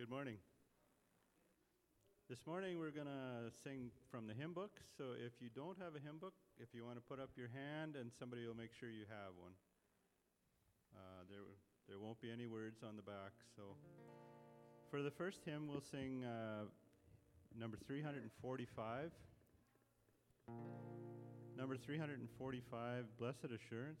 Good morning. This morning we're going to sing from the hymn book. So if you don't have a hymn book, if you want to put up your hand and somebody will make sure you have one. Uh, there, there won't be any words on the back. So for the first hymn, we'll sing uh, number 345. Number 345, Blessed Assurance.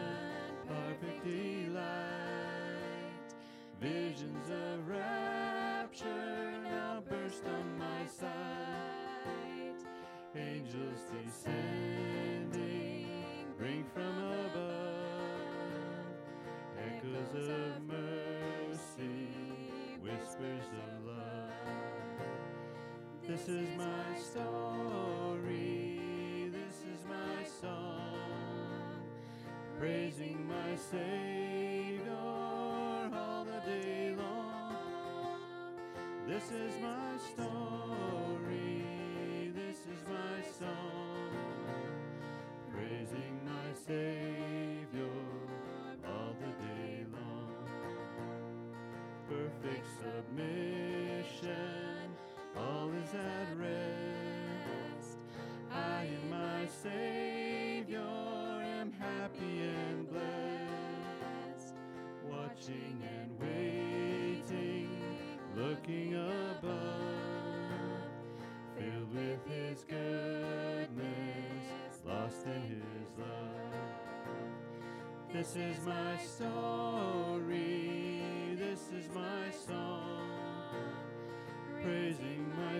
of mercy, whispers of love. This is my story, this is my song, praising my Savior all the day long. This is my story, Perfect submission, all is at rest. I and my Savior am happy and blessed, watching and waiting, looking above, filled with His goodness, lost in His love. This is my story,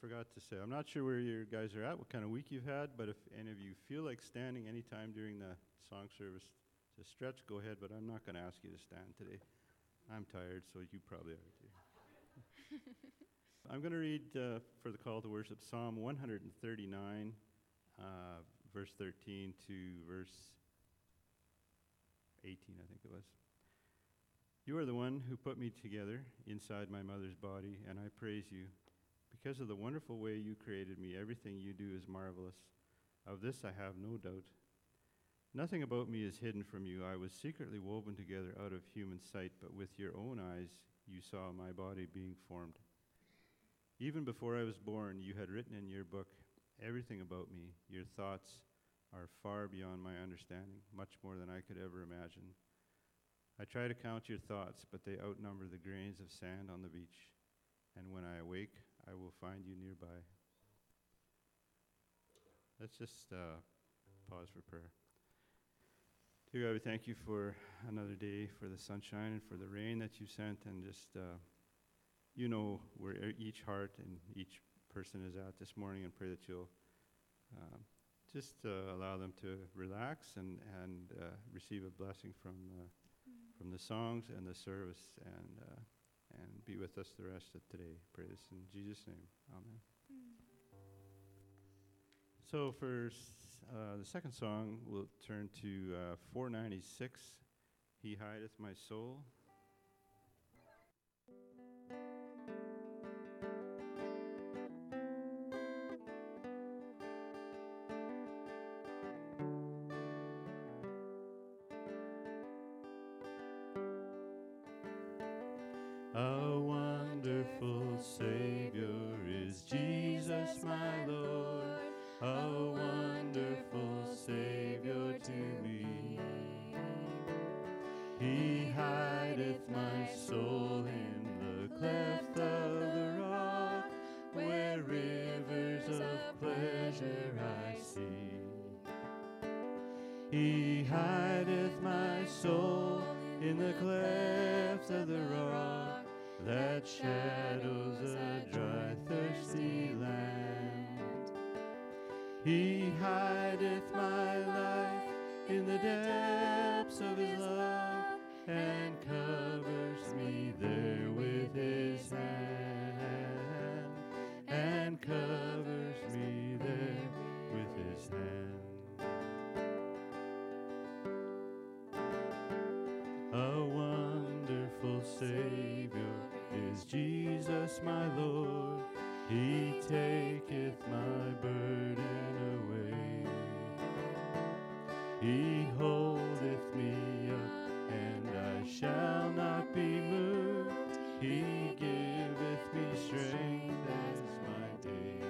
forgot to say, I'm not sure where you guys are at, what kind of week you've had, but if any of you feel like standing anytime during the song service to stretch, go ahead, but I'm not going to ask you to stand today. I'm tired, so you probably are too. I'm going to read uh, for the call to worship Psalm 139, uh, verse 13 to verse 18, I think it was. You are the one who put me together inside my mother's body, and I praise you. Because of the wonderful way you created me, everything you do is marvelous. Of this I have no doubt. Nothing about me is hidden from you. I was secretly woven together out of human sight, but with your own eyes you saw my body being formed. Even before I was born, you had written in your book everything about me. Your thoughts are far beyond my understanding, much more than I could ever imagine. I try to count your thoughts, but they outnumber the grains of sand on the beach. And when I awake, I will find you nearby. Let's just uh, pause for prayer. Dear God, we thank you for another day, for the sunshine and for the rain that you sent, and just uh, you know where each heart and each person is at this morning, and pray that you'll uh, just uh, allow them to relax and and uh, receive a blessing from mm. from the songs and the service, and uh, and be with us the rest of today. Pray this in Jesus' name, Amen. Mm. So for uh, the second song, we'll turn to uh, 496. He hideth my soul. He hideth my soul in the cleft of the rock that shadows a dry, thirsty land. He hideth my life in the depths My Lord. He taketh my burden away. He holdeth me up, and I shall not be moved. He giveth me strength as my day.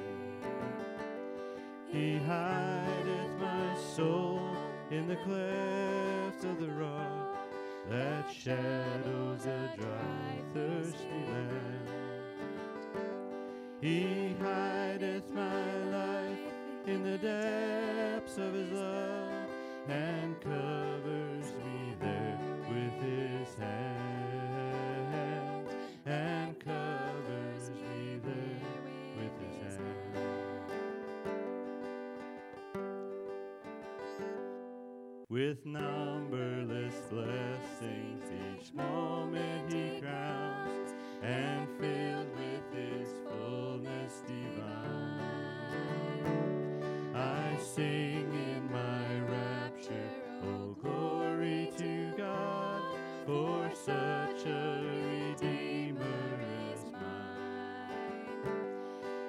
He hideth my soul in the cleft of the rock that shadows a dry, thirsty land. He hideth my life in the depths of his love and covers me there with his hand and covers me there with his hand. With numberless blessings each moment he crowns and such a Redeemer as mine.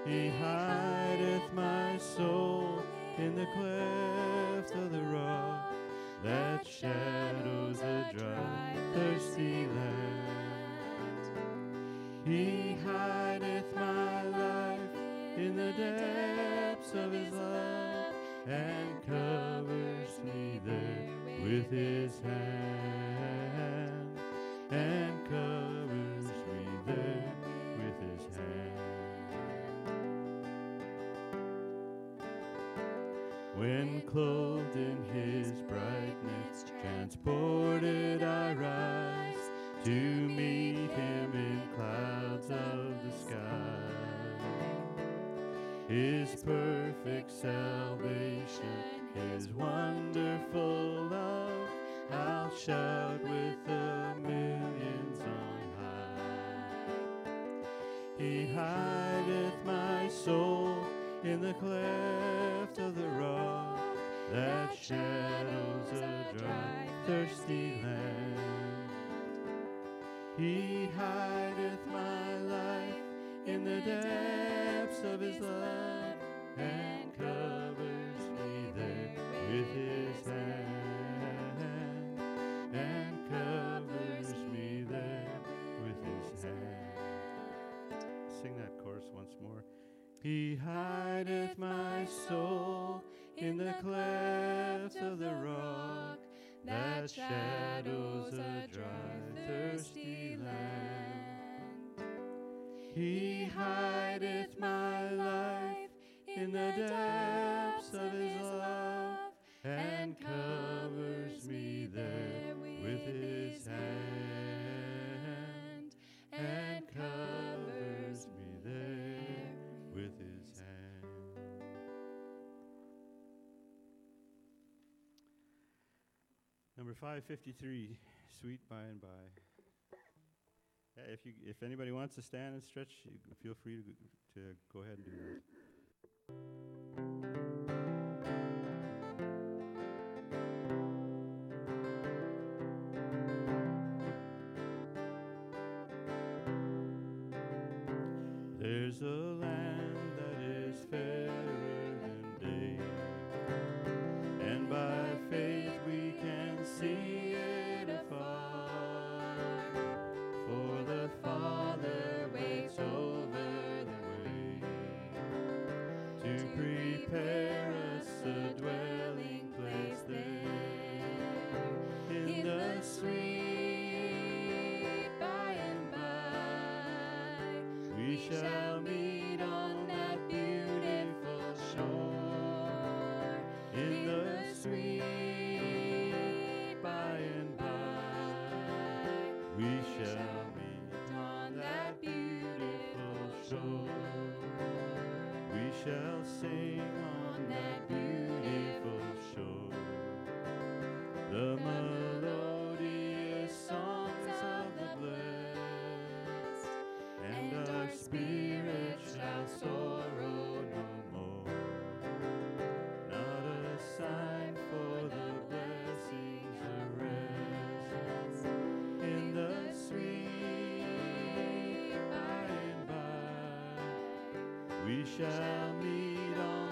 He hideth my soul in the cleft of the rock that shadows a dry, thirsty land. He hideth my life in the depths of his love and covers me there with his hand salvation, his wonderful love, I'll shout with the millions on high. He hideth my soul in the cleft of the rock that shadows a dry, thirsty land. He hideth my life in the depths of his love and covers me there with his hand and covers me there with his hand. Sing that chorus once more. He hideth my soul in the cleft of the rock that shadows a dry, thirsty land. He hideth my life in the depths 553, Sweet By and By. If, you, if anybody wants to stand and stretch, feel free to, to go ahead and do that. we shall meet on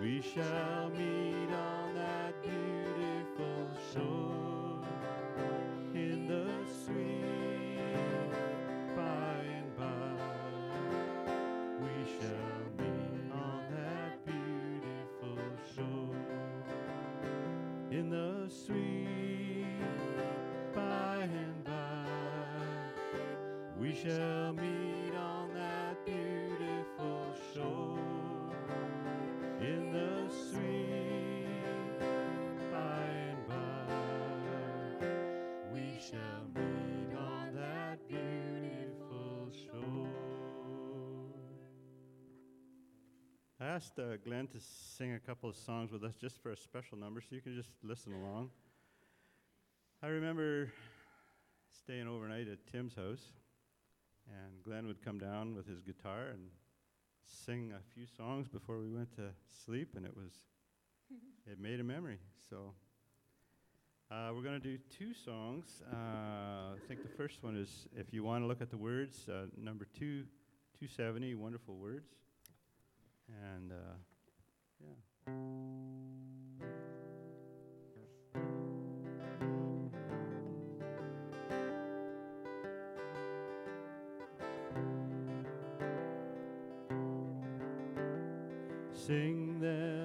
We shall meet on that beautiful shore in the sweet by and by. We shall meet on that beautiful shore in the sweet by and by. We shall. asked uh, Glenn to sing a couple of songs with us just for a special number so you can just listen along. I remember staying overnight at Tim's house, and Glenn would come down with his guitar and sing a few songs before we went to sleep, and it was, it made a memory. So uh, we're going to do two songs. Uh, I think the first one is, if you want to look at the words, uh, number two, 270, Wonderful Words. And uh, yeah. sing there.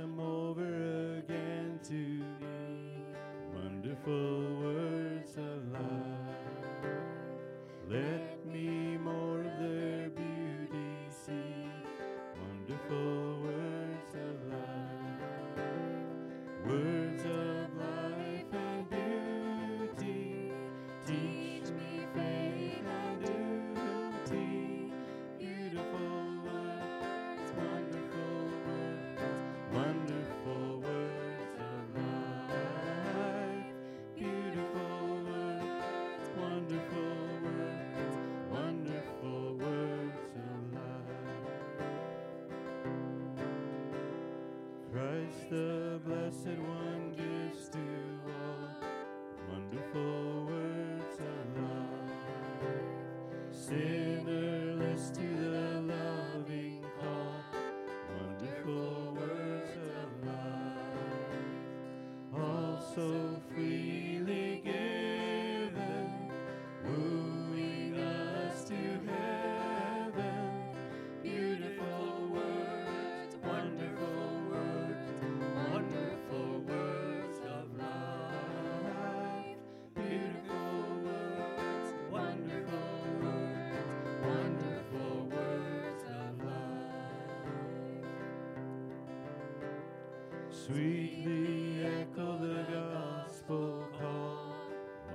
Sweetly echo the gospel call,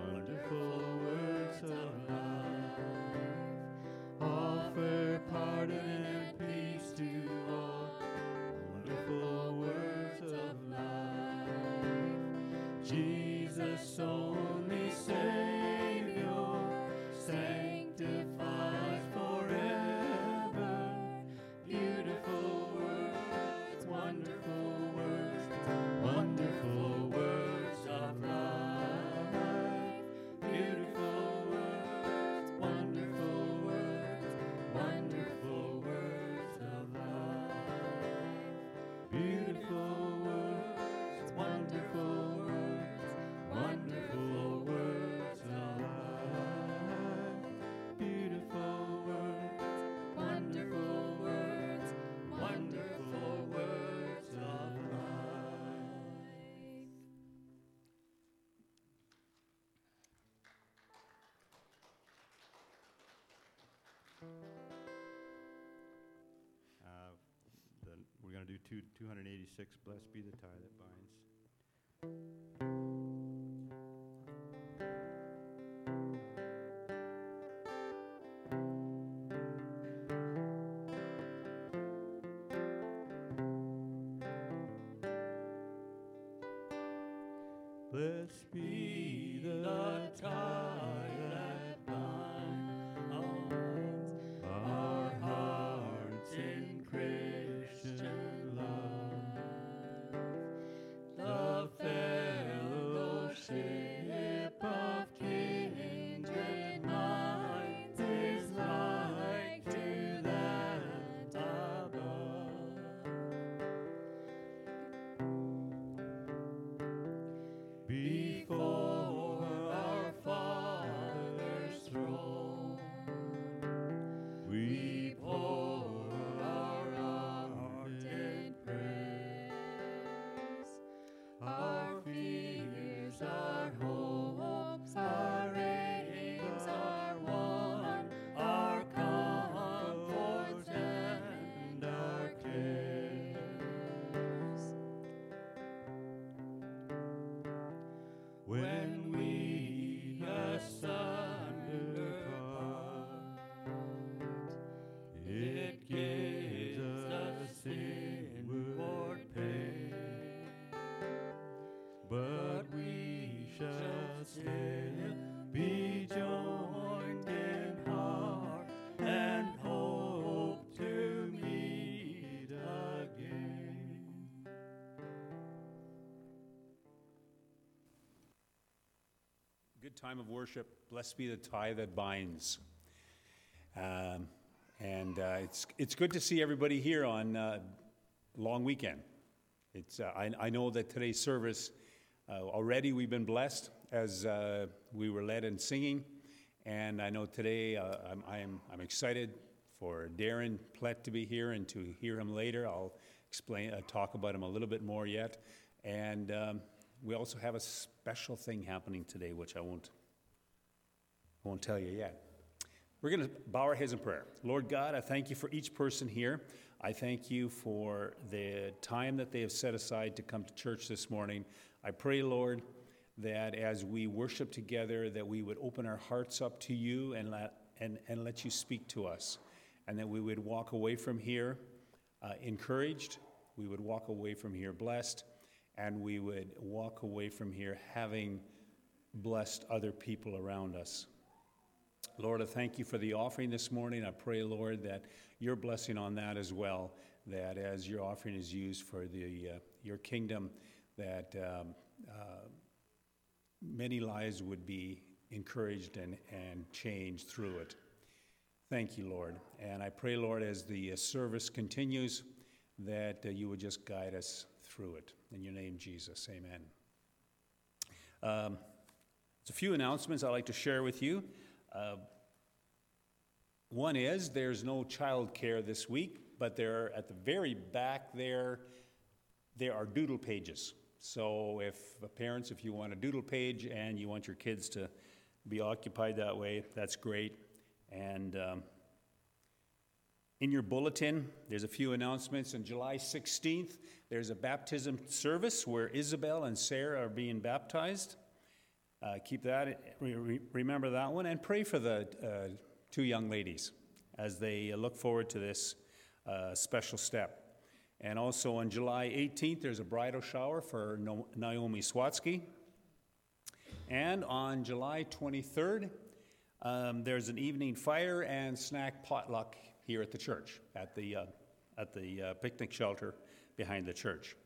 wonderful words of life. Offer pardon and peace to all, wonderful words of life. Jesus only Uh, we're going to do two, 286, Blessed be the tie that binds. Time of worship. Blessed be the tie that binds. Um, and uh, it's, it's good to see everybody here on uh, long weekend. It's, uh, I, I know that today's service, uh, already we've been blessed as uh, we were led in singing. And I know today uh, I'm, I'm, I'm excited for Darren Plett to be here and to hear him later. I'll explain, talk about him a little bit more yet. And um, we also have a special thing happening today, which I won't, I won't tell you yet. We're going to bow our heads in prayer. Lord God, I thank you for each person here. I thank you for the time that they have set aside to come to church this morning. I pray, Lord, that as we worship together, that we would open our hearts up to you and let, and, and let you speak to us, and that we would walk away from here uh, encouraged, we would walk away from here blessed, and we would walk away from here having blessed other people around us. Lord, I thank you for the offering this morning. I pray, Lord, that your blessing on that as well, that as your offering is used for the, uh, your kingdom, that um, uh, many lives would be encouraged and, and changed through it. Thank you, Lord. And I pray, Lord, as the uh, service continues, that uh, you would just guide us through it. In your name, Jesus, amen. Um, there's a few announcements I'd like to share with you. Uh, one is there's no child care this week, but there at the very back there, there are doodle pages. So if parents, if you want a doodle page and you want your kids to be occupied that way, that's great. And um, In your bulletin, there's a few announcements. On July 16th, there's a baptism service where Isabel and Sarah are being baptized. Uh, keep that, re- re- remember that one, and pray for the uh, two young ladies as they look forward to this uh, special step. And also on July 18th, there's a bridal shower for Naomi Swatsky. And on July 23rd, um, there's an evening fire and snack potluck here at the church, at the, uh, at the uh, picnic shelter behind the church.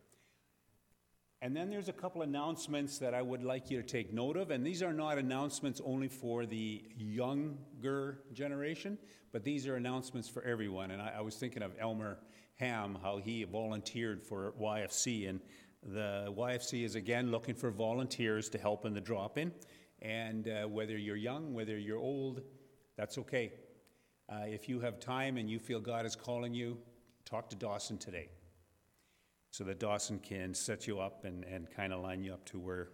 And then there's a couple announcements that I would like you to take note of, and these are not announcements only for the younger generation, but these are announcements for everyone. And I, I was thinking of Elmer Ham, how he volunteered for YFC, and the YFC is again looking for volunteers to help in the drop in. And uh, whether you're young, whether you're old, that's okay. Uh, if you have time and you feel God is calling you, talk to Dawson today so that Dawson can set you up and, and kind of line you up to where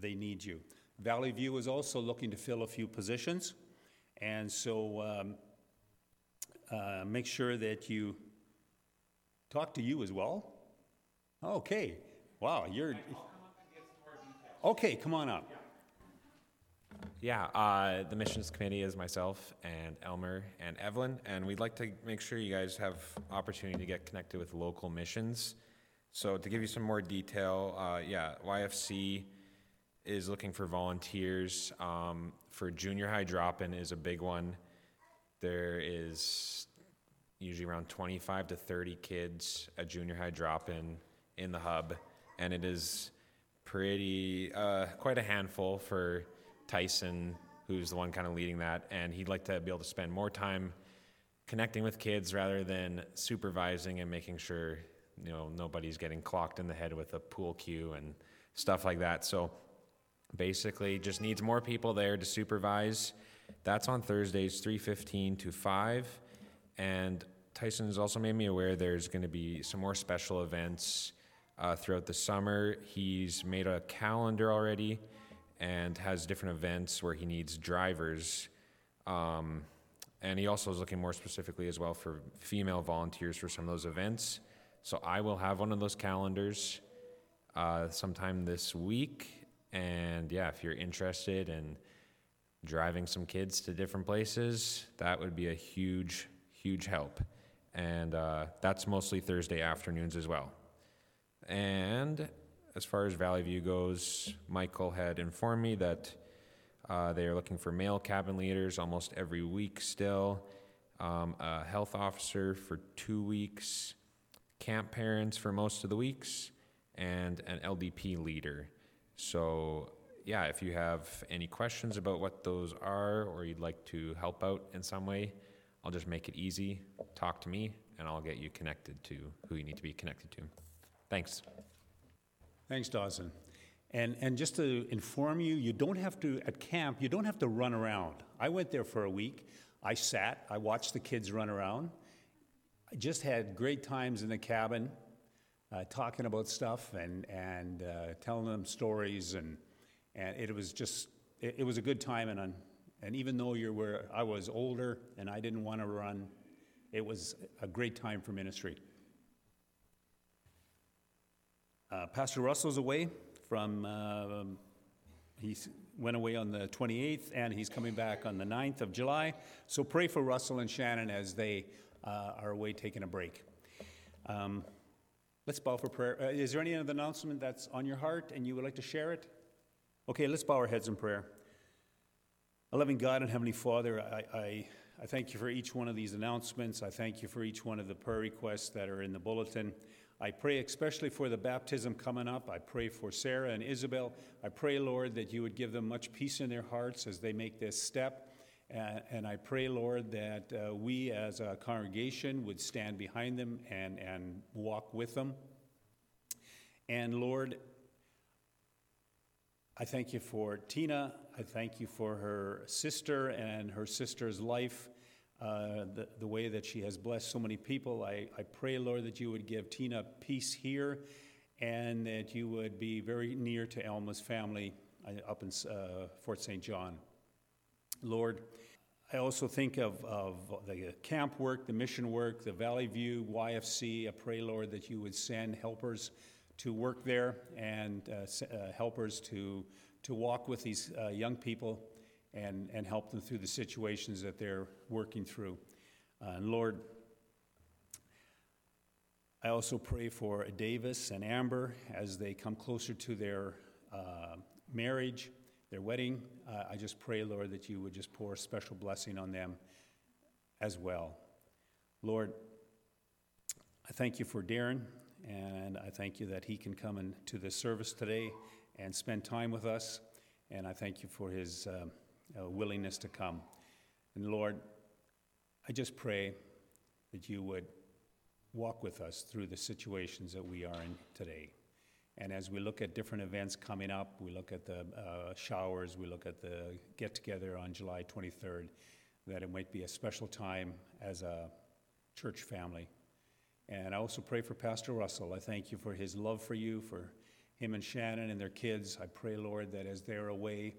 they need you. Valley View is also looking to fill a few positions, and so um, uh, make sure that you talk to you as well. Okay, wow, you're. Okay, come on up. Yeah, uh, the missions committee is myself and Elmer and Evelyn, and we'd like to make sure you guys have opportunity to get connected with local missions. So to give you some more detail, uh, yeah, YFC is looking for volunteers um, for junior high drop-in is a big one. There is usually around 25 to 30 kids at junior high drop-in in the hub, and it is pretty uh, quite a handful for Tyson, who's the one kind of leading that, and he'd like to be able to spend more time connecting with kids rather than supervising and making sure you know nobody's getting clocked in the head with a pool cue and stuff like that. So basically, just needs more people there to supervise. That's on Thursdays, three fifteen to five, and Tyson has also made me aware there's going to be some more special events uh, throughout the summer. He's made a calendar already and has different events where he needs drivers. Um, and he also is looking more specifically as well for female volunteers for some of those events. So I will have one of those calendars uh, sometime this week. And yeah, if you're interested in driving some kids to different places, that would be a huge, huge help. And uh, that's mostly Thursday afternoons as well. And as far as Valley View goes, Michael had informed me that uh, they are looking for male cabin leaders almost every week still, um, a health officer for two weeks, camp parents for most of the weeks, and an LDP leader. So, yeah, if you have any questions about what those are or you'd like to help out in some way, I'll just make it easy. Talk to me, and I'll get you connected to who you need to be connected to. Thanks. Thanks, Dawson. And, and just to inform you, you don't have to, at camp, you don't have to run around. I went there for a week. I sat, I watched the kids run around. I just had great times in the cabin, uh, talking about stuff and, and uh, telling them stories. And, and it was just, it, it was a good time. And, and even though you were, I was older and I didn't want to run, it was a great time for ministry. Uh, Pastor Russell's away from, uh, he went away on the 28th and he's coming back on the 9th of July. So pray for Russell and Shannon as they uh, are away taking a break. Um, let's bow for prayer. Uh, is there any other announcement that's on your heart and you would like to share it? Okay, let's bow our heads in prayer. Loving God and Heavenly Father, I, I, I thank you for each one of these announcements. I thank you for each one of the prayer requests that are in the bulletin. I pray especially for the baptism coming up. I pray for Sarah and Isabel. I pray, Lord, that you would give them much peace in their hearts as they make this step. And I pray, Lord, that uh, we as a congregation would stand behind them and, and walk with them. And Lord, I thank you for Tina. I thank you for her sister and her sister's life uh, the, the way that she has blessed so many people. I, I pray, Lord, that you would give Tina peace here and that you would be very near to Elma's family uh, up in uh, Fort St. John. Lord, I also think of, of the camp work, the mission work, the Valley View, YFC. I pray, Lord, that you would send helpers to work there and uh, uh, helpers to, to walk with these young people and, and help them through the situations that they're working through. Uh, and Lord, I also pray for Davis and Amber as they come closer to their uh, marriage, their wedding. Uh, I just pray, Lord, that you would just pour a special blessing on them as well. Lord, I thank you for Darren, and I thank you that he can come into this service today and spend time with us. And I thank you for his um, uh, willingness to come. And Lord, I just pray that you would walk with us through the situations that we are in today. And as we look at different events coming up, we look at the uh, showers, we look at the get together on July 23rd, that it might be a special time as a church family. And I also pray for Pastor Russell. I thank you for his love for you, for him and Shannon and their kids. I pray, Lord, that as they're away,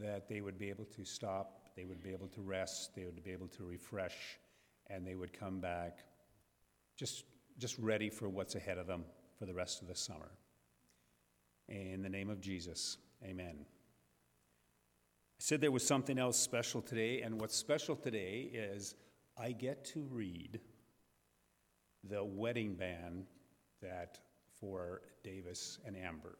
that they would be able to stop, they would be able to rest, they would be able to refresh, and they would come back just, just ready for what's ahead of them for the rest of the summer. In the name of Jesus, amen. I said there was something else special today, and what's special today is I get to read the wedding band that for Davis and Amber.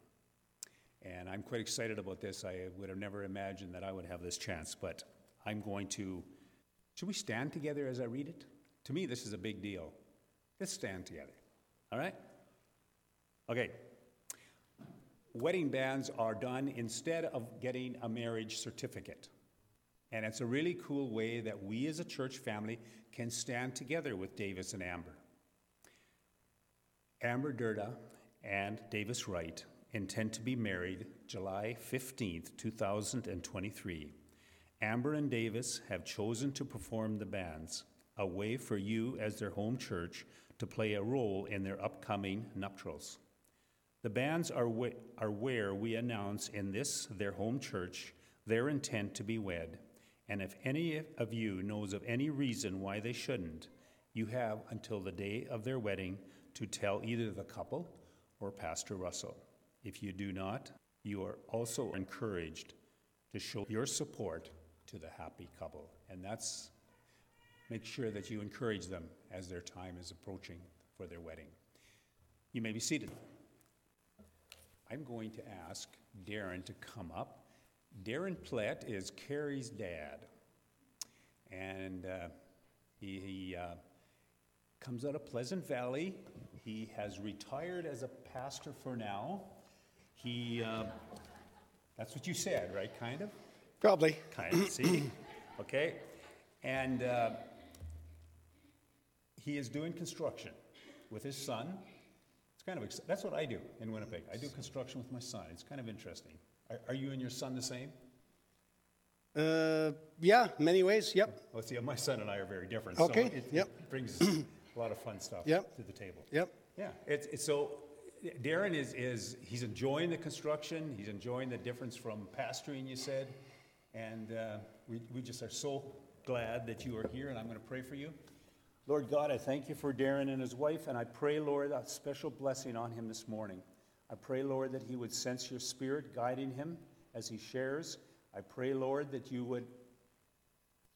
And I'm quite excited about this. I would have never imagined that I would have this chance, but I'm going to. Should we stand together as I read it? To me, this is a big deal. Let's stand together. All right? Okay. Wedding banns are done instead of getting a marriage certificate. And it's a really cool way that we as a church family can stand together with Davis and Amber. Amber Durda and Davis Wright intend to be married July 15th, 2023. Amber and Davis have chosen to perform the banns, a way for you as their home church to play a role in their upcoming nuptials. The banns are, wh- are where we announce in this, their home church, their intent to be wed. And if any of you knows of any reason why they shouldn't, you have until the day of their wedding to tell either the couple or Pastor Russell. If you do not, you are also encouraged to show your support to the happy couple. And that's make sure that you encourage them as their time is approaching for their wedding. You may be seated. I'm going to ask Darren to come up. Darren Plett is Carrie's dad, and uh, he, he uh, comes out of Pleasant Valley. He has retired as a pastor for now. He, uh, that's what you said, right? Kind of? Probably. Kind of, see? Okay. And uh, he is doing construction with his son. It's kind of, ex- that's what I do in Winnipeg. I do construction with my son. It's kind of interesting. Are, are you and your son the same? Uh, yeah, many ways. Yep. Well, see, my son and I are very different. Okay, So it, yep. it brings a lot of fun stuff Yep. to the table. Yep. Yeah, it's, it's so, Darren is, is, he's enjoying the construction, he's enjoying the difference from pastoring, you said, and uh, we, we just are so glad that you are here, and I'm going to pray for you. Lord God, I thank you for Darren and his wife, and I pray, Lord, a special blessing on him this morning. I pray, Lord, that he would sense your spirit guiding him as he shares. I pray, Lord, that you would,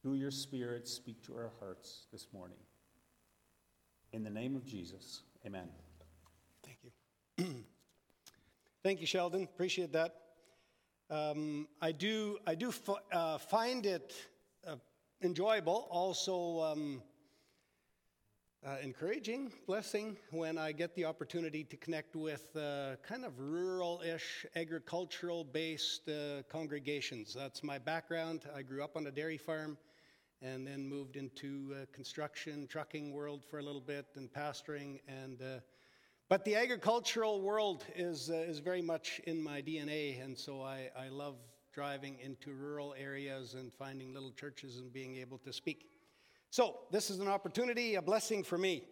through your spirit, speak to our hearts this morning. In the name of Jesus, amen. Thank you. Sheldon. Appreciate that. Um, I do. I do f- uh, find it uh, enjoyable, also um, uh, encouraging, blessing when I get the opportunity to connect with uh, kind of rural-ish, agricultural-based uh, congregations. That's my background. I grew up on a dairy farm and then moved into uh, construction, trucking world for a little bit, and pastoring. And but the agricultural world is uh, is very much in my DNA, and so I, I love driving into rural areas and finding little churches and being able to speak. So this is an opportunity, a blessing for me.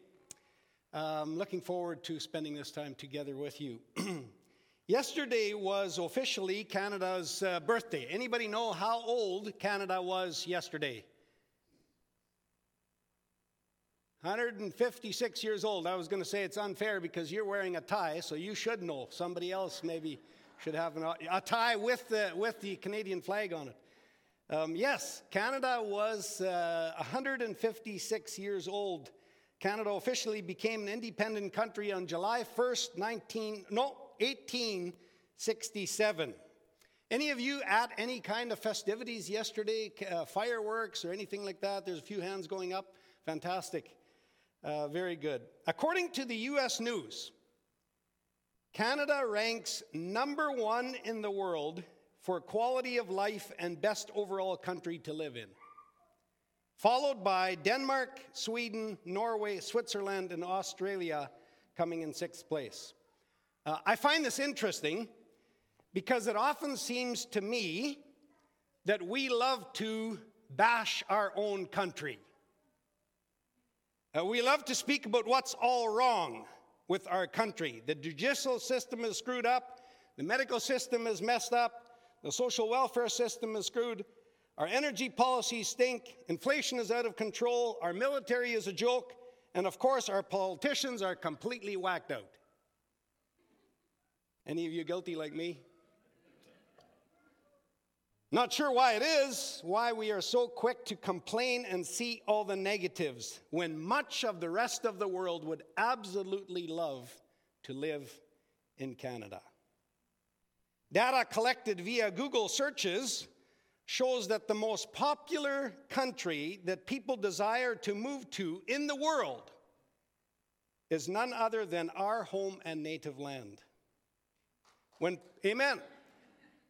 I'm looking forward to spending this time together with you. Yesterday was officially Canada's uh, birthday. Anybody know how old Canada was yesterday? 156 years old. I was going to say it's unfair because you're wearing a tie, so you should know. Somebody else maybe should have an, a tie with the, with the Canadian flag on it. Um, yes, Canada was uh, 156 years old. Canada officially became an independent country on July 1st, 19, no, 1867. Any of you at any kind of festivities yesterday, uh, fireworks or anything like that? There's a few hands going up. Fantastic. Uh, very good. According to the US News, Canada ranks number one in the world for quality of life and best overall country to live in, followed by Denmark, Sweden, Norway, Switzerland, and Australia coming in sixth place. Uh, I find this interesting because it often seems to me that we love to bash our own country. Uh, we love to speak about what's all wrong with our country. The judicial system is screwed up, the medical system is messed up, the social welfare system is screwed, our energy policies stink, inflation is out of control, our military is a joke, and of course, our politicians are completely whacked out. Any of you guilty like me? Not sure why it is, why we are so quick to complain and see all the negatives when much of the rest of the world would absolutely love to live in Canada. Data collected via Google searches shows that the most popular country that people desire to move to in the world is none other than our home and native land. When, amen.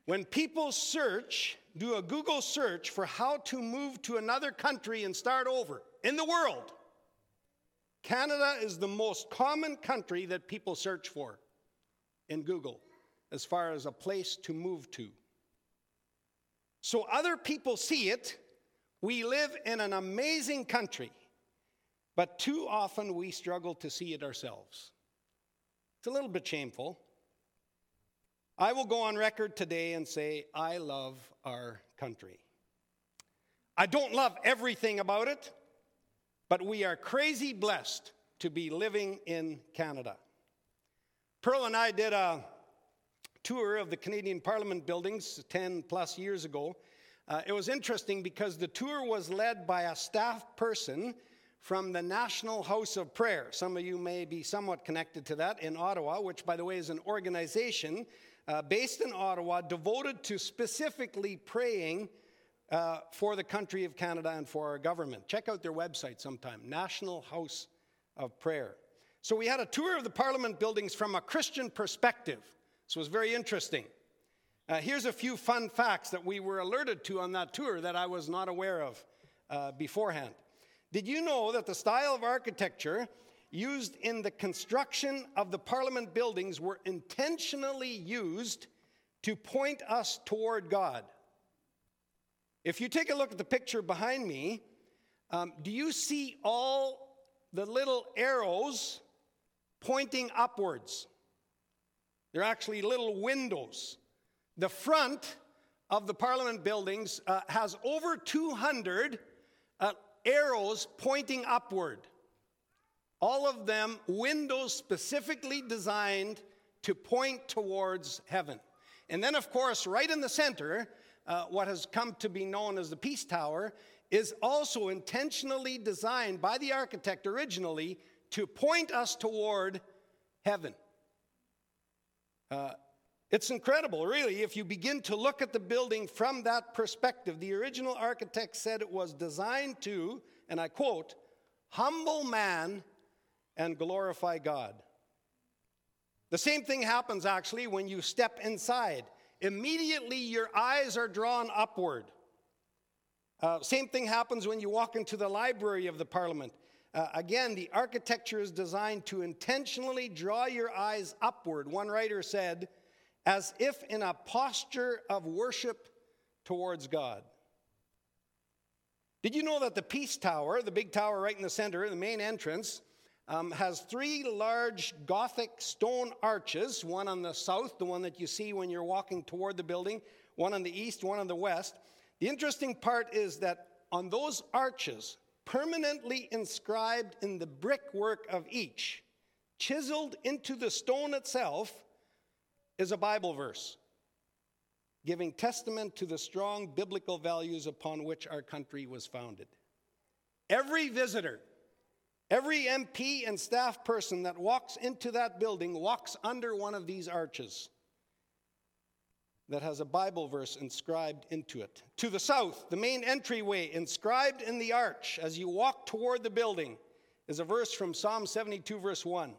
When people search, do a Google search for how to move to another country and start over in the world, Canada is the most common country that people search for in Google as far as a place to move to. So other people see it. We live in an amazing country, but too often we struggle to see it ourselves. It's a little bit shameful. I will go on record today and say, I love our country. I don't love everything about it, but we are crazy blessed to be living in Canada. Pearl and I did a tour of the Canadian Parliament buildings 10 plus years ago. Uh, it was interesting because the tour was led by a staff person from the National House of Prayer. Some of you may be somewhat connected to that in Ottawa, which, by the way, is an organization uh, based in Ottawa devoted to specifically praying uh, for the country of Canada and for our government. Check out their website sometime National House of Prayer. So we had a tour of the Parliament buildings from a Christian perspective. It was very interesting. Uh, here's a few fun facts that we were alerted to on that tour that I was not aware of uh, beforehand. Did you know that the style of architecture used in the construction of the parliament buildings were intentionally used to point us toward God. If you take a look at the picture behind me, um, do you see all the little arrows pointing upwards? They're actually little windows. The front of the parliament buildings uh, has over 200 uh, arrows pointing upward. All of them windows specifically designed to point towards heaven. And then, of course, right in the center, uh, what has come to be known as the Peace Tower is also intentionally designed by the architect originally to point us toward heaven. Uh, it's incredible, really, if you begin to look at the building from that perspective. The original architect said it was designed to, and I quote, humble man and glorify God. The same thing happens actually when you step inside. Immediately, your eyes are drawn upward. Uh, same thing happens when you walk into the library of the parliament. Uh, again, the architecture is designed to intentionally draw your eyes upward. One writer said, as if in a posture of worship towards God. Did you know that the Peace Tower, the big tower right in the center, the main entrance, um, has three large Gothic stone arches one on the south, the one that you see when you're walking toward the building, one on the east, one on the west. The interesting part is that on those arches, permanently inscribed in the brickwork of each, chiseled into the stone itself, is a Bible verse giving testament to the strong biblical values upon which our country was founded. Every visitor, every MP and staff person that walks into that building walks under one of these arches that has a Bible verse inscribed into it. To the south, the main entryway inscribed in the arch as you walk toward the building is a verse from Psalm 72, verse 1.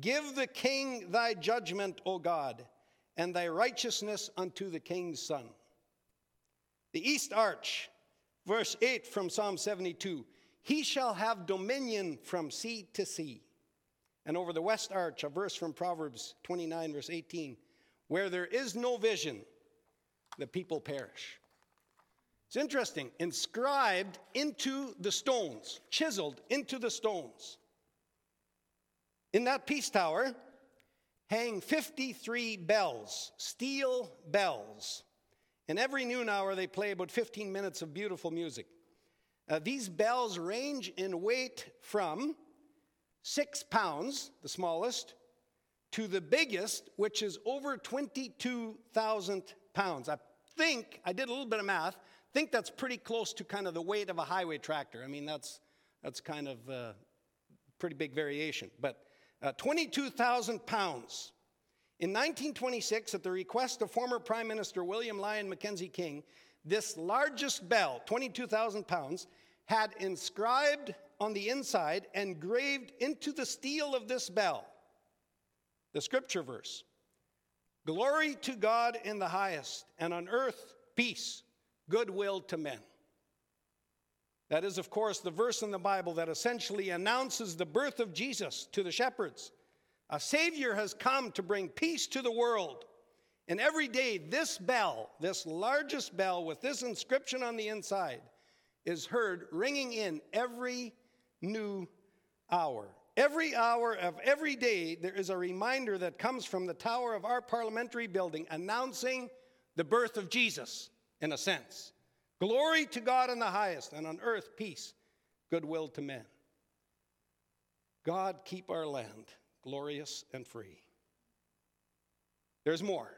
Give the king thy judgment, O God, and thy righteousness unto the king's son. The east arch, verse 8 from Psalm 72 He shall have dominion from sea to sea. And over the west arch, a verse from Proverbs 29, verse 18 Where there is no vision, the people perish. It's interesting, inscribed into the stones, chiseled into the stones. In that peace tower, hang 53 bells, steel bells. And every noon hour, they play about 15 minutes of beautiful music. Uh, these bells range in weight from six pounds, the smallest, to the biggest, which is over 22,000 pounds. I think, I did a little bit of math, think that's pretty close to kind of the weight of a highway tractor. I mean, that's, that's kind of a uh, pretty big variation. But uh, 22,000 pounds. In 1926, at the request of former Prime Minister William Lyon Mackenzie King, this largest bell, 22,000 pounds, had inscribed on the inside and graved into the steel of this bell the scripture verse Glory to God in the highest, and on earth peace, goodwill to men. That is, of course, the verse in the Bible that essentially announces the birth of Jesus to the shepherds. A Savior has come to bring peace to the world. And every day, this bell, this largest bell with this inscription on the inside, is heard ringing in every new hour. Every hour of every day, there is a reminder that comes from the tower of our parliamentary building announcing the birth of Jesus, in a sense. Glory to God in the highest, and on earth peace, goodwill to men. God, keep our land glorious and free. There's more,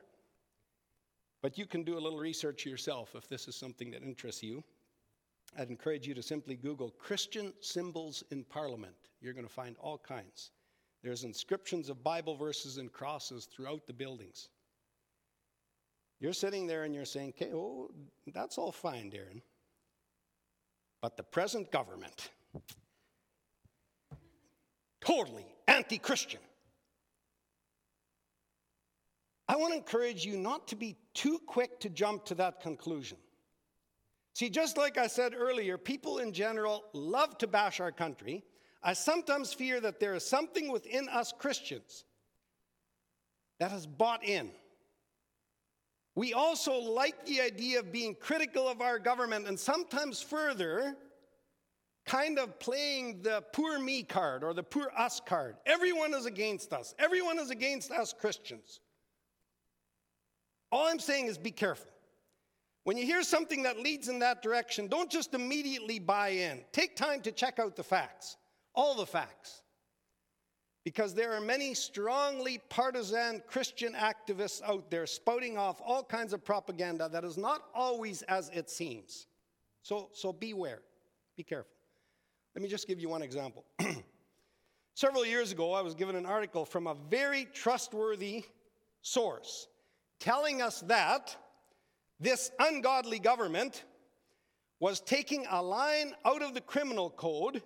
but you can do a little research yourself if this is something that interests you. I'd encourage you to simply Google Christian symbols in Parliament. You're going to find all kinds. There's inscriptions of Bible verses and crosses throughout the buildings. You're sitting there and you're saying, okay, oh, that's all fine, Darren. But the present government, totally anti Christian. I want to encourage you not to be too quick to jump to that conclusion. See, just like I said earlier, people in general love to bash our country. I sometimes fear that there is something within us Christians that has bought in we also like the idea of being critical of our government and sometimes further, kind of playing the poor me card or the poor us card. Everyone is against us, everyone is against us Christians. All I'm saying is be careful. When you hear something that leads in that direction, don't just immediately buy in. Take time to check out the facts, all the facts because there are many strongly partisan Christian activists out there spouting off all kinds of propaganda that is not always as it seems. So, so beware, be careful. Let me just give you one example. Several years ago, I was given an article from a very trustworthy source telling us that this ungodly government was taking a line out of the criminal code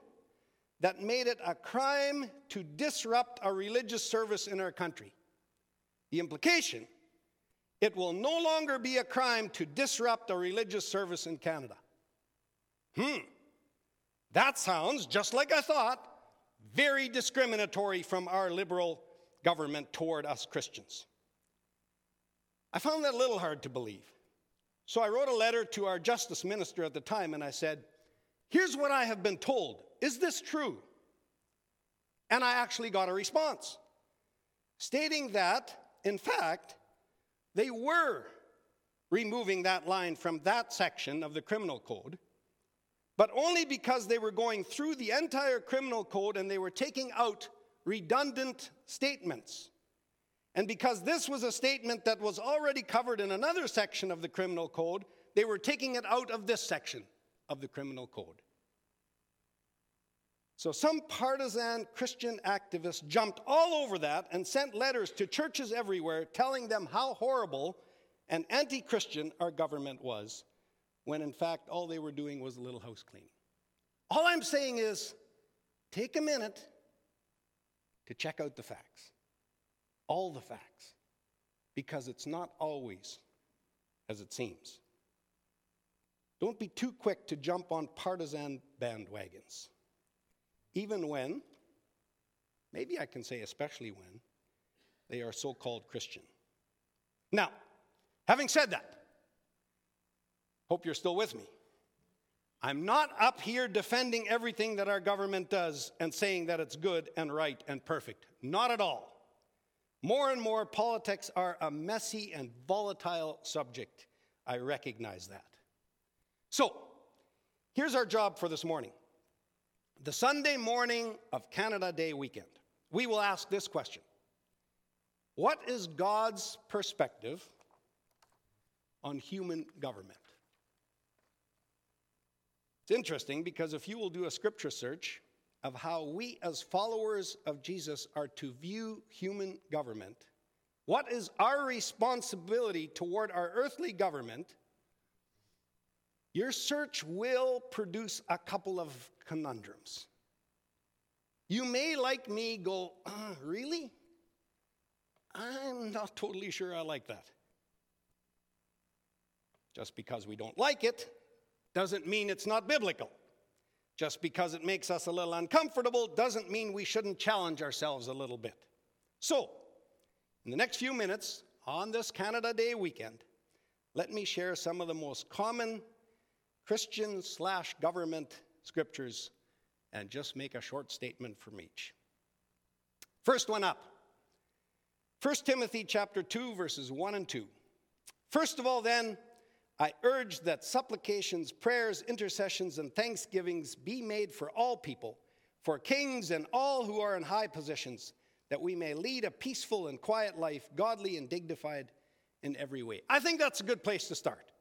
that made it a crime to disrupt a religious service in our country. The implication it will no longer be a crime to disrupt a religious service in Canada. Hmm, that sounds just like I thought, very discriminatory from our liberal government toward us Christians. I found that a little hard to believe. So I wrote a letter to our justice minister at the time and I said, Here's what I have been told is this true? And I actually got a response stating that, in fact, they were removing that line from that section of the criminal code, but only because they were going through the entire criminal code and they were taking out redundant statements. And because this was a statement that was already covered in another section of the criminal code, they were taking it out of this section of the criminal code. So some partisan Christian activists jumped all over that and sent letters to churches everywhere telling them how horrible and anti Christian our government was, when in fact all they were doing was a little house cleaning. All I'm saying is take a minute to check out the facts, all the facts, because it's not always as it seems. Don't be too quick to jump on partisan bandwagons even when, maybe I can say especially when, they are so called Christian. Now, having said that, hope you're still with me. I'm not up here defending everything that our government does and saying that it's good and right and perfect. Not at all. More and more, politics are a messy and volatile subject. I recognize that. So, here's our job for this morning the Sunday morning of Canada Day weekend, we will ask this question What is God's perspective on human government? It's interesting because if you will do a scripture search of how we as followers of Jesus are to view human government, what is our responsibility toward our earthly government? Your search will produce a couple of conundrums. You may, like me, go, uh, Really? I'm not totally sure I like that. Just because we don't like it doesn't mean it's not biblical. Just because it makes us a little uncomfortable doesn't mean we shouldn't challenge ourselves a little bit. So, in the next few minutes on this Canada Day weekend, let me share some of the most common Christian slash government scriptures and just make a short statement from each. First one up 1 Timothy chapter 2 verses 1 and 2. First of all then I urge that supplications, prayers, intercessions and thanksgivings be made for all people, for kings and all who are in high positions, that we may lead a peaceful and quiet life, godly and dignified in every way. I think that's a good place to start.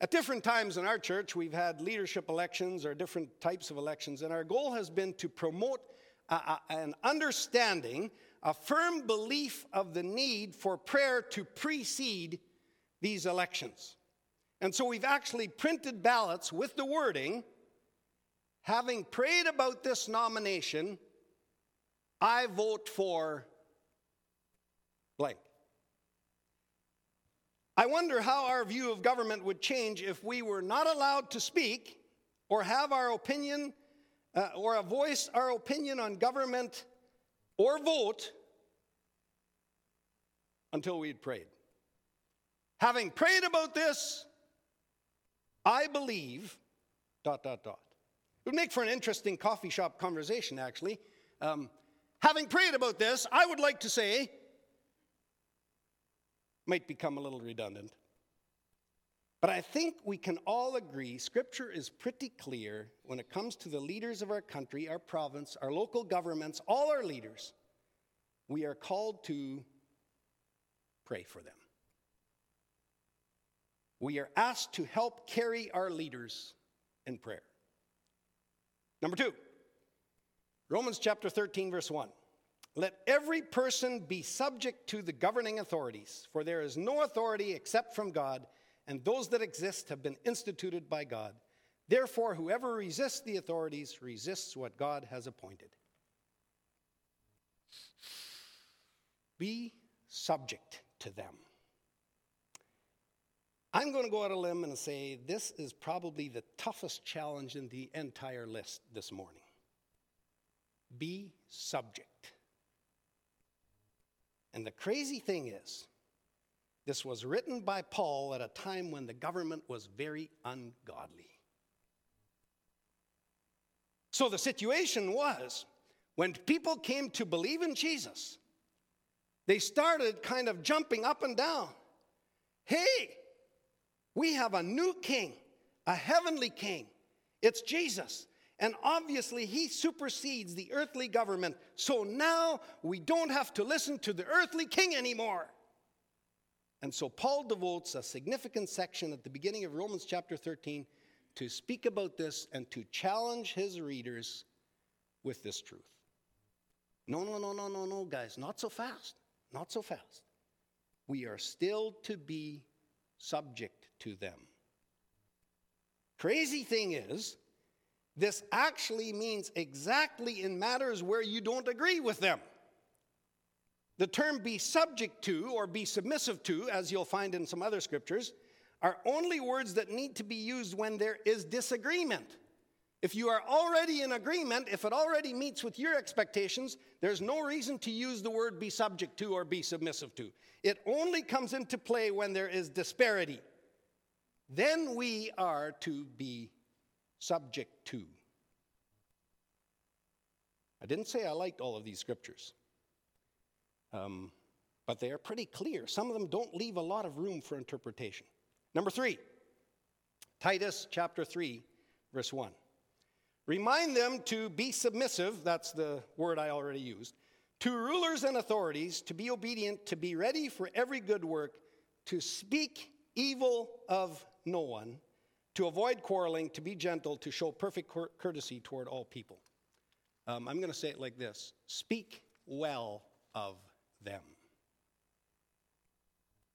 At different times in our church, we've had leadership elections or different types of elections, and our goal has been to promote a, a, an understanding, a firm belief of the need for prayer to precede these elections. And so we've actually printed ballots with the wording having prayed about this nomination, I vote for blank. I wonder how our view of government would change if we were not allowed to speak or have our opinion uh, or voice our opinion on government or vote until we'd prayed. Having prayed about this, I believe, dot, dot, dot. It would make for an interesting coffee shop conversation, actually. Um, having prayed about this, I would like to say, might become a little redundant. But I think we can all agree Scripture is pretty clear when it comes to the leaders of our country, our province, our local governments, all our leaders. We are called to pray for them. We are asked to help carry our leaders in prayer. Number two, Romans chapter 13, verse 1. Let every person be subject to the governing authorities, for there is no authority except from God, and those that exist have been instituted by God. Therefore, whoever resists the authorities resists what God has appointed. Be subject to them. I'm going to go out on a limb and say this is probably the toughest challenge in the entire list this morning. Be subject. And the crazy thing is, this was written by Paul at a time when the government was very ungodly. So the situation was when people came to believe in Jesus, they started kind of jumping up and down. Hey, we have a new king, a heavenly king. It's Jesus. And obviously, he supersedes the earthly government. So now we don't have to listen to the earthly king anymore. And so Paul devotes a significant section at the beginning of Romans chapter 13 to speak about this and to challenge his readers with this truth. No, no, no, no, no, no, guys, not so fast. Not so fast. We are still to be subject to them. Crazy thing is, this actually means exactly in matters where you don't agree with them. The term be subject to or be submissive to, as you'll find in some other scriptures, are only words that need to be used when there is disagreement. If you are already in agreement, if it already meets with your expectations, there's no reason to use the word be subject to or be submissive to. It only comes into play when there is disparity. Then we are to be subject to. I didn't say I liked all of these scriptures, um, but they are pretty clear. Some of them don't leave a lot of room for interpretation. Number three, Titus chapter 3, verse 1. Remind them to be submissive, that's the word I already used, to rulers and authorities, to be obedient, to be ready for every good work, to speak evil of no one, to avoid quarreling, to be gentle, to show perfect courtesy toward all people. Um, I'm going to say it like this Speak well of them.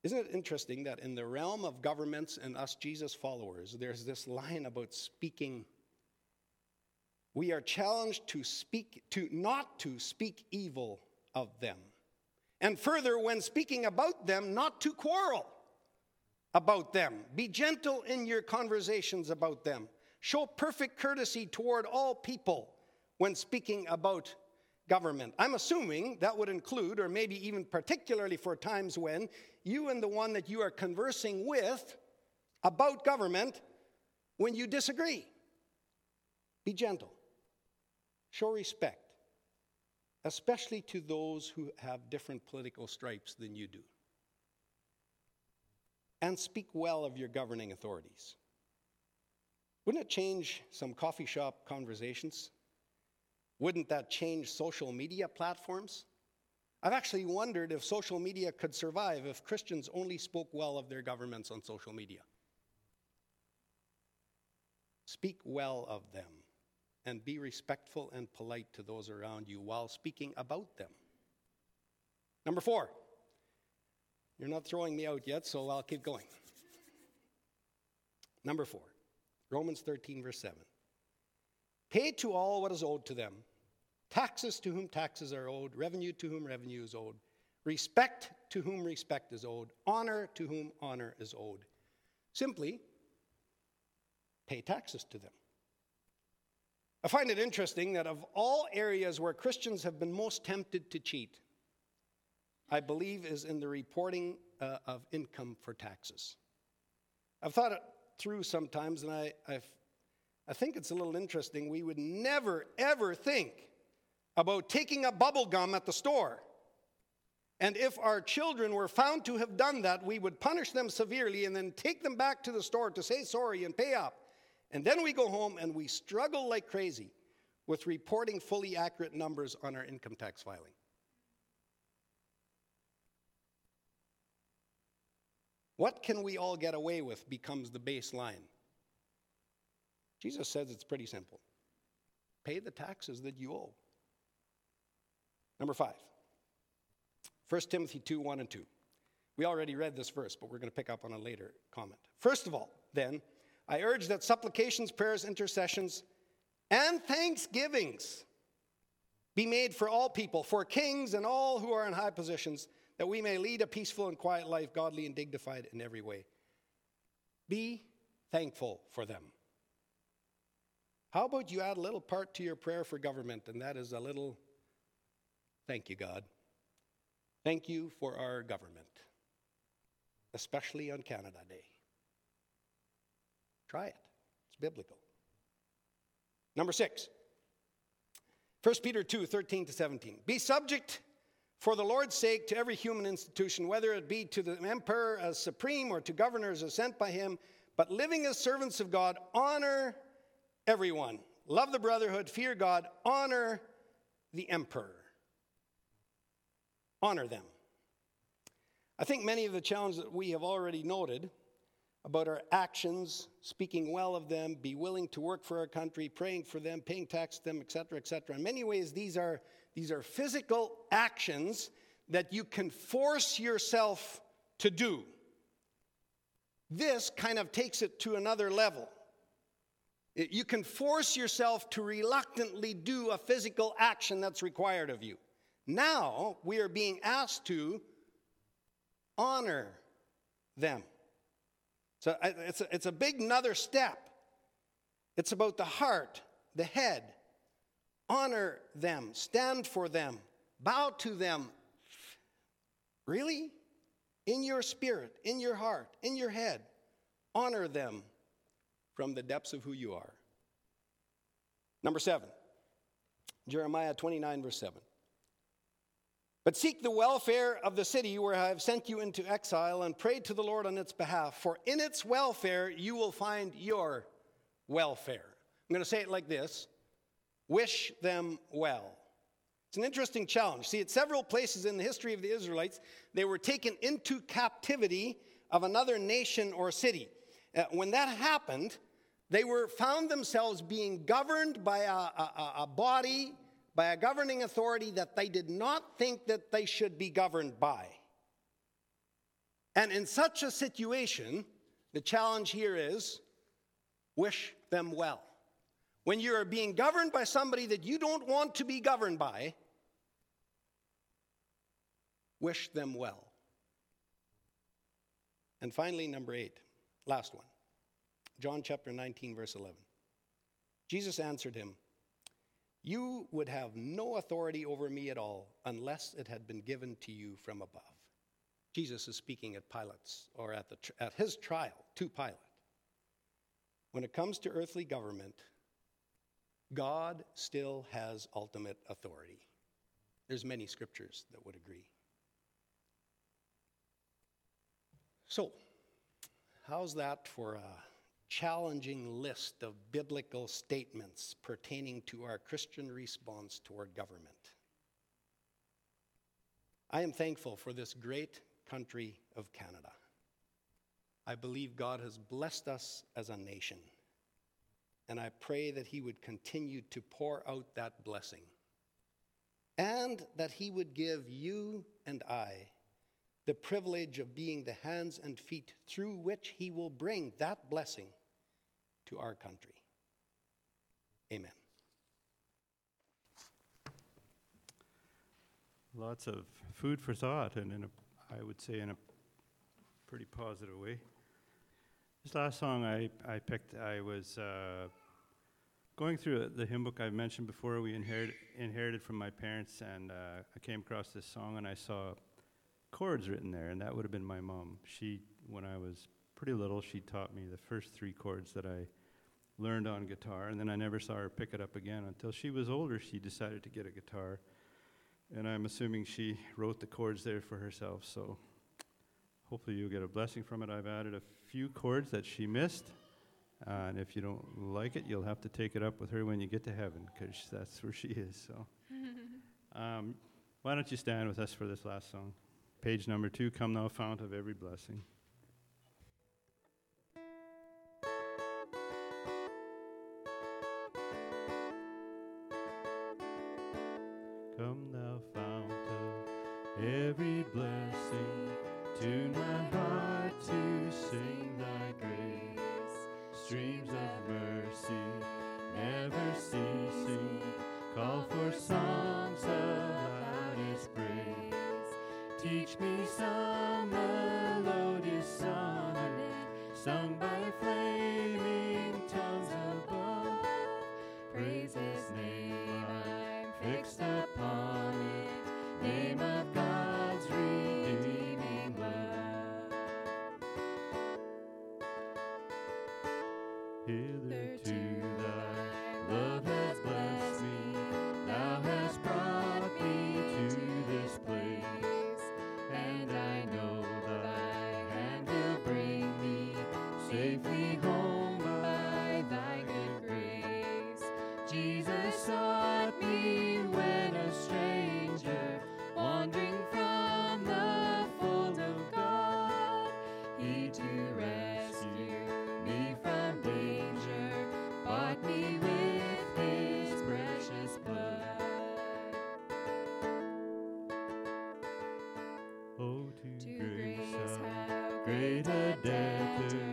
Isn't it interesting that in the realm of governments and us Jesus followers, there's this line about speaking? We are challenged to speak, to not to speak evil of them. And further, when speaking about them, not to quarrel about them. Be gentle in your conversations about them. Show perfect courtesy toward all people when speaking about government. I'm assuming that would include, or maybe even particularly for times when you and the one that you are conversing with about government, when you disagree. Be gentle. Show respect, especially to those who have different political stripes than you do and speak well of your governing authorities. Wouldn't it change some coffee shop conversations? Wouldn't that change social media platforms? I've actually wondered if social media could survive if Christians only spoke well of their governments on social media. Speak well of them and be respectful and polite to those around you while speaking about them. Number four, you're not throwing me out yet, so I'll keep going. Number four, Romans 13, verse 7. Pay to all what is owed to them taxes to whom taxes are owed, revenue to whom revenue is owed, respect to whom respect is owed, honor to whom honor is owed. Simply, pay taxes to them. I find it interesting that of all areas where Christians have been most tempted to cheat, I believe, is in the reporting uh, of income for taxes. I've thought it through sometimes, and I, I've, I think it's a little interesting. We would never, ever think about taking a bubble gum at the store. And if our children were found to have done that, we would punish them severely and then take them back to the store to say sorry and pay up. And then we go home and we struggle like crazy with reporting fully accurate numbers on our income tax filing. What can we all get away with becomes the baseline. Jesus says it's pretty simple pay the taxes that you owe. Number five, 1 Timothy 2 1 and 2. We already read this verse, but we're going to pick up on a later comment. First of all, then, I urge that supplications, prayers, intercessions, and thanksgivings be made for all people, for kings and all who are in high positions that we may lead a peaceful and quiet life, godly and dignified in every way. Be thankful for them. How about you add a little part to your prayer for government, and that is a little thank you, God. Thank you for our government, especially on Canada Day. Try it, it's biblical. Number six, 1 Peter 2 13 to 17. Be subject for the Lord's sake to every human institution, whether it be to the emperor as supreme or to governors as sent by him, but living as servants of God, honor everyone. Love the brotherhood, fear God, honor the emperor. Honor them. I think many of the challenges that we have already noted about our actions, speaking well of them, be willing to work for our country, praying for them, paying tax to them, etc., etc. In many ways, these are, these are physical actions that you can force yourself to do. This kind of takes it to another level. You can force yourself to reluctantly do a physical action that's required of you. Now we are being asked to honor them. So it's a, it's a big another step. It's about the heart, the head. Honor them, stand for them, bow to them. Really? In your spirit, in your heart, in your head. Honor them from the depths of who you are. Number seven, Jeremiah 29, verse 7. But seek the welfare of the city where I have sent you into exile and pray to the Lord on its behalf, for in its welfare you will find your welfare. I'm going to say it like this Wish them well. It's an interesting challenge. See, at several places in the history of the Israelites, they were taken into captivity of another nation or city. Uh, when that happened, they were found themselves being governed by a, a, a body by a governing authority that they did not think that they should be governed by. And in such a situation, the challenge here is wish them well. When you are being governed by somebody that you don't want to be governed by, wish them well. And finally, number eight, last one John chapter 19, verse 11. Jesus answered him, you would have no authority over me at all unless it had been given to you from above. Jesus is speaking at Pilate's or at, the, at his trial to Pilate. When it comes to earthly government, God still has ultimate authority. There's many scriptures that would agree. So, how's that for a challenging list of biblical statements pertaining to our Christian response toward government. I am thankful for this great country of Canada. I believe God has blessed us as a nation, and I pray that He would continue to pour out that blessing, and that He would give you and I the privilege of being the hands and feet through which He will bring that blessing to our country. Amen. Lots of food for thought, and in a, I would say in a pretty positive way. This last song I, I picked, I was uh, going through the hymn book I mentioned before. We inherit, inherited from my parents, and uh, I came across this song, and I saw chords written there, and that would have been my mom. She, when I was pretty little, she taught me the first three chords that I learned on guitar, and then I never saw her pick it up again until she was older. She decided to get a guitar, and I'm assuming she wrote the chords there for herself. So hopefully you'll get a blessing from it. I've added a few chords that she missed, uh, and if you don't like it, you'll have to take it up with her when you get to heaven, because that's where she is. So um, why don't you stand with us for this last song? Page number two, Come Thou Fount of Every Blessing. Great a debtor.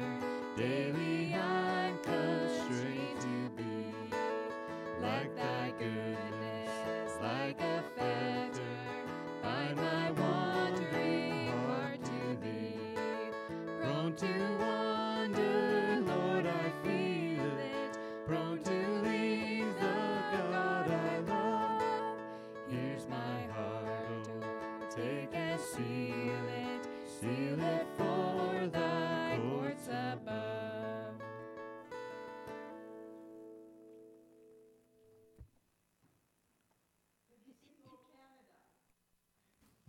Daily I'm constrained to be like thy goodness, like a fetter. Bind my wandering heart to thee. Prone to wander, Lord, I feel it. Prone to leave the God I love. Here's my heart, oh, take and seal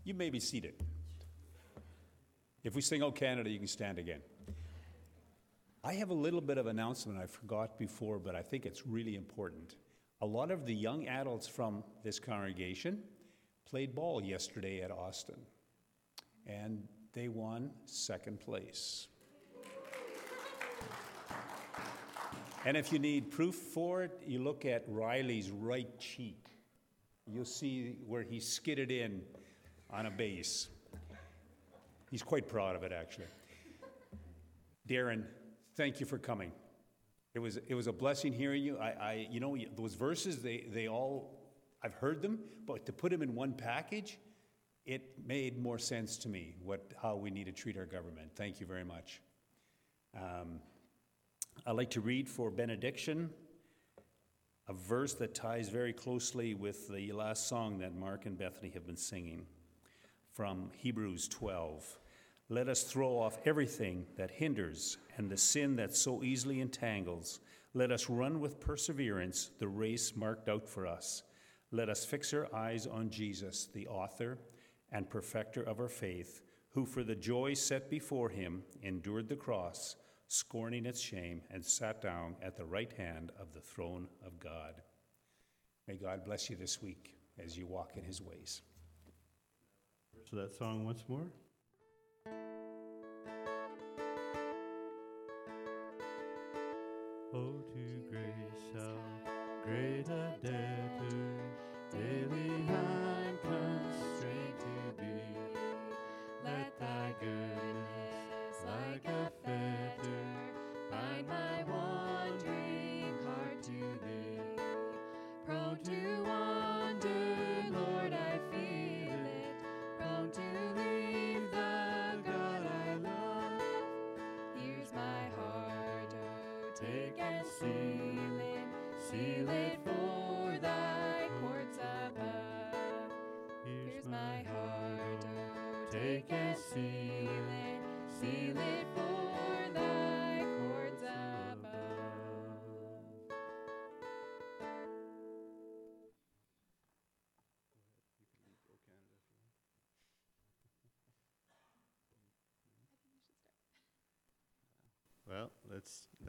You may be seated. If we sing O Canada, you can stand again. I have a little bit of announcement I forgot before, but I think it's really important. A lot of the young adults from this congregation played ball yesterday at Austin, and they won second place. And if you need proof for it, you look at Riley's right cheek. You'll see where he skidded in on a base. He's quite proud of it, actually. Darren, thank you for coming. It was, it was a blessing hearing you. I, I, you know, those verses, they, they all, I've heard them, but to put them in one package, it made more sense to me what, how we need to treat our government. Thank you very much. Um, I'd like to read for benediction a verse that ties very closely with the last song that Mark and Bethany have been singing from Hebrews 12. Let us throw off everything that hinders and the sin that so easily entangles. Let us run with perseverance the race marked out for us. Let us fix our eyes on Jesus, the author and perfecter of our faith, who for the joy set before him endured the cross, scorning its shame, and sat down at the right hand of the throne of God. May God bless you this week as you walk in his ways. So that song once more. Oh,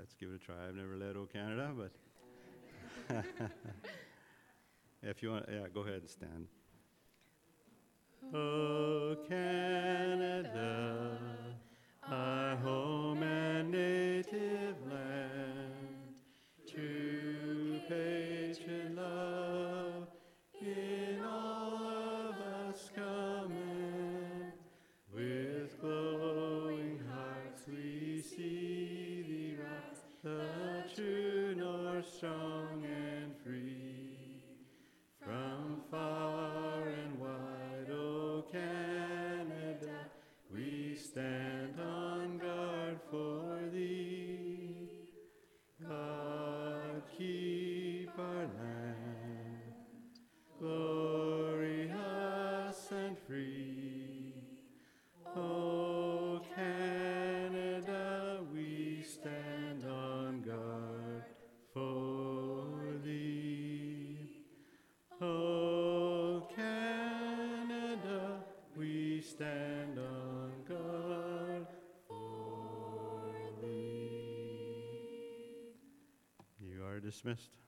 let's give it a try. I've never led O Canada, but if you want, yeah, go ahead and stand. O Canada, dismissed.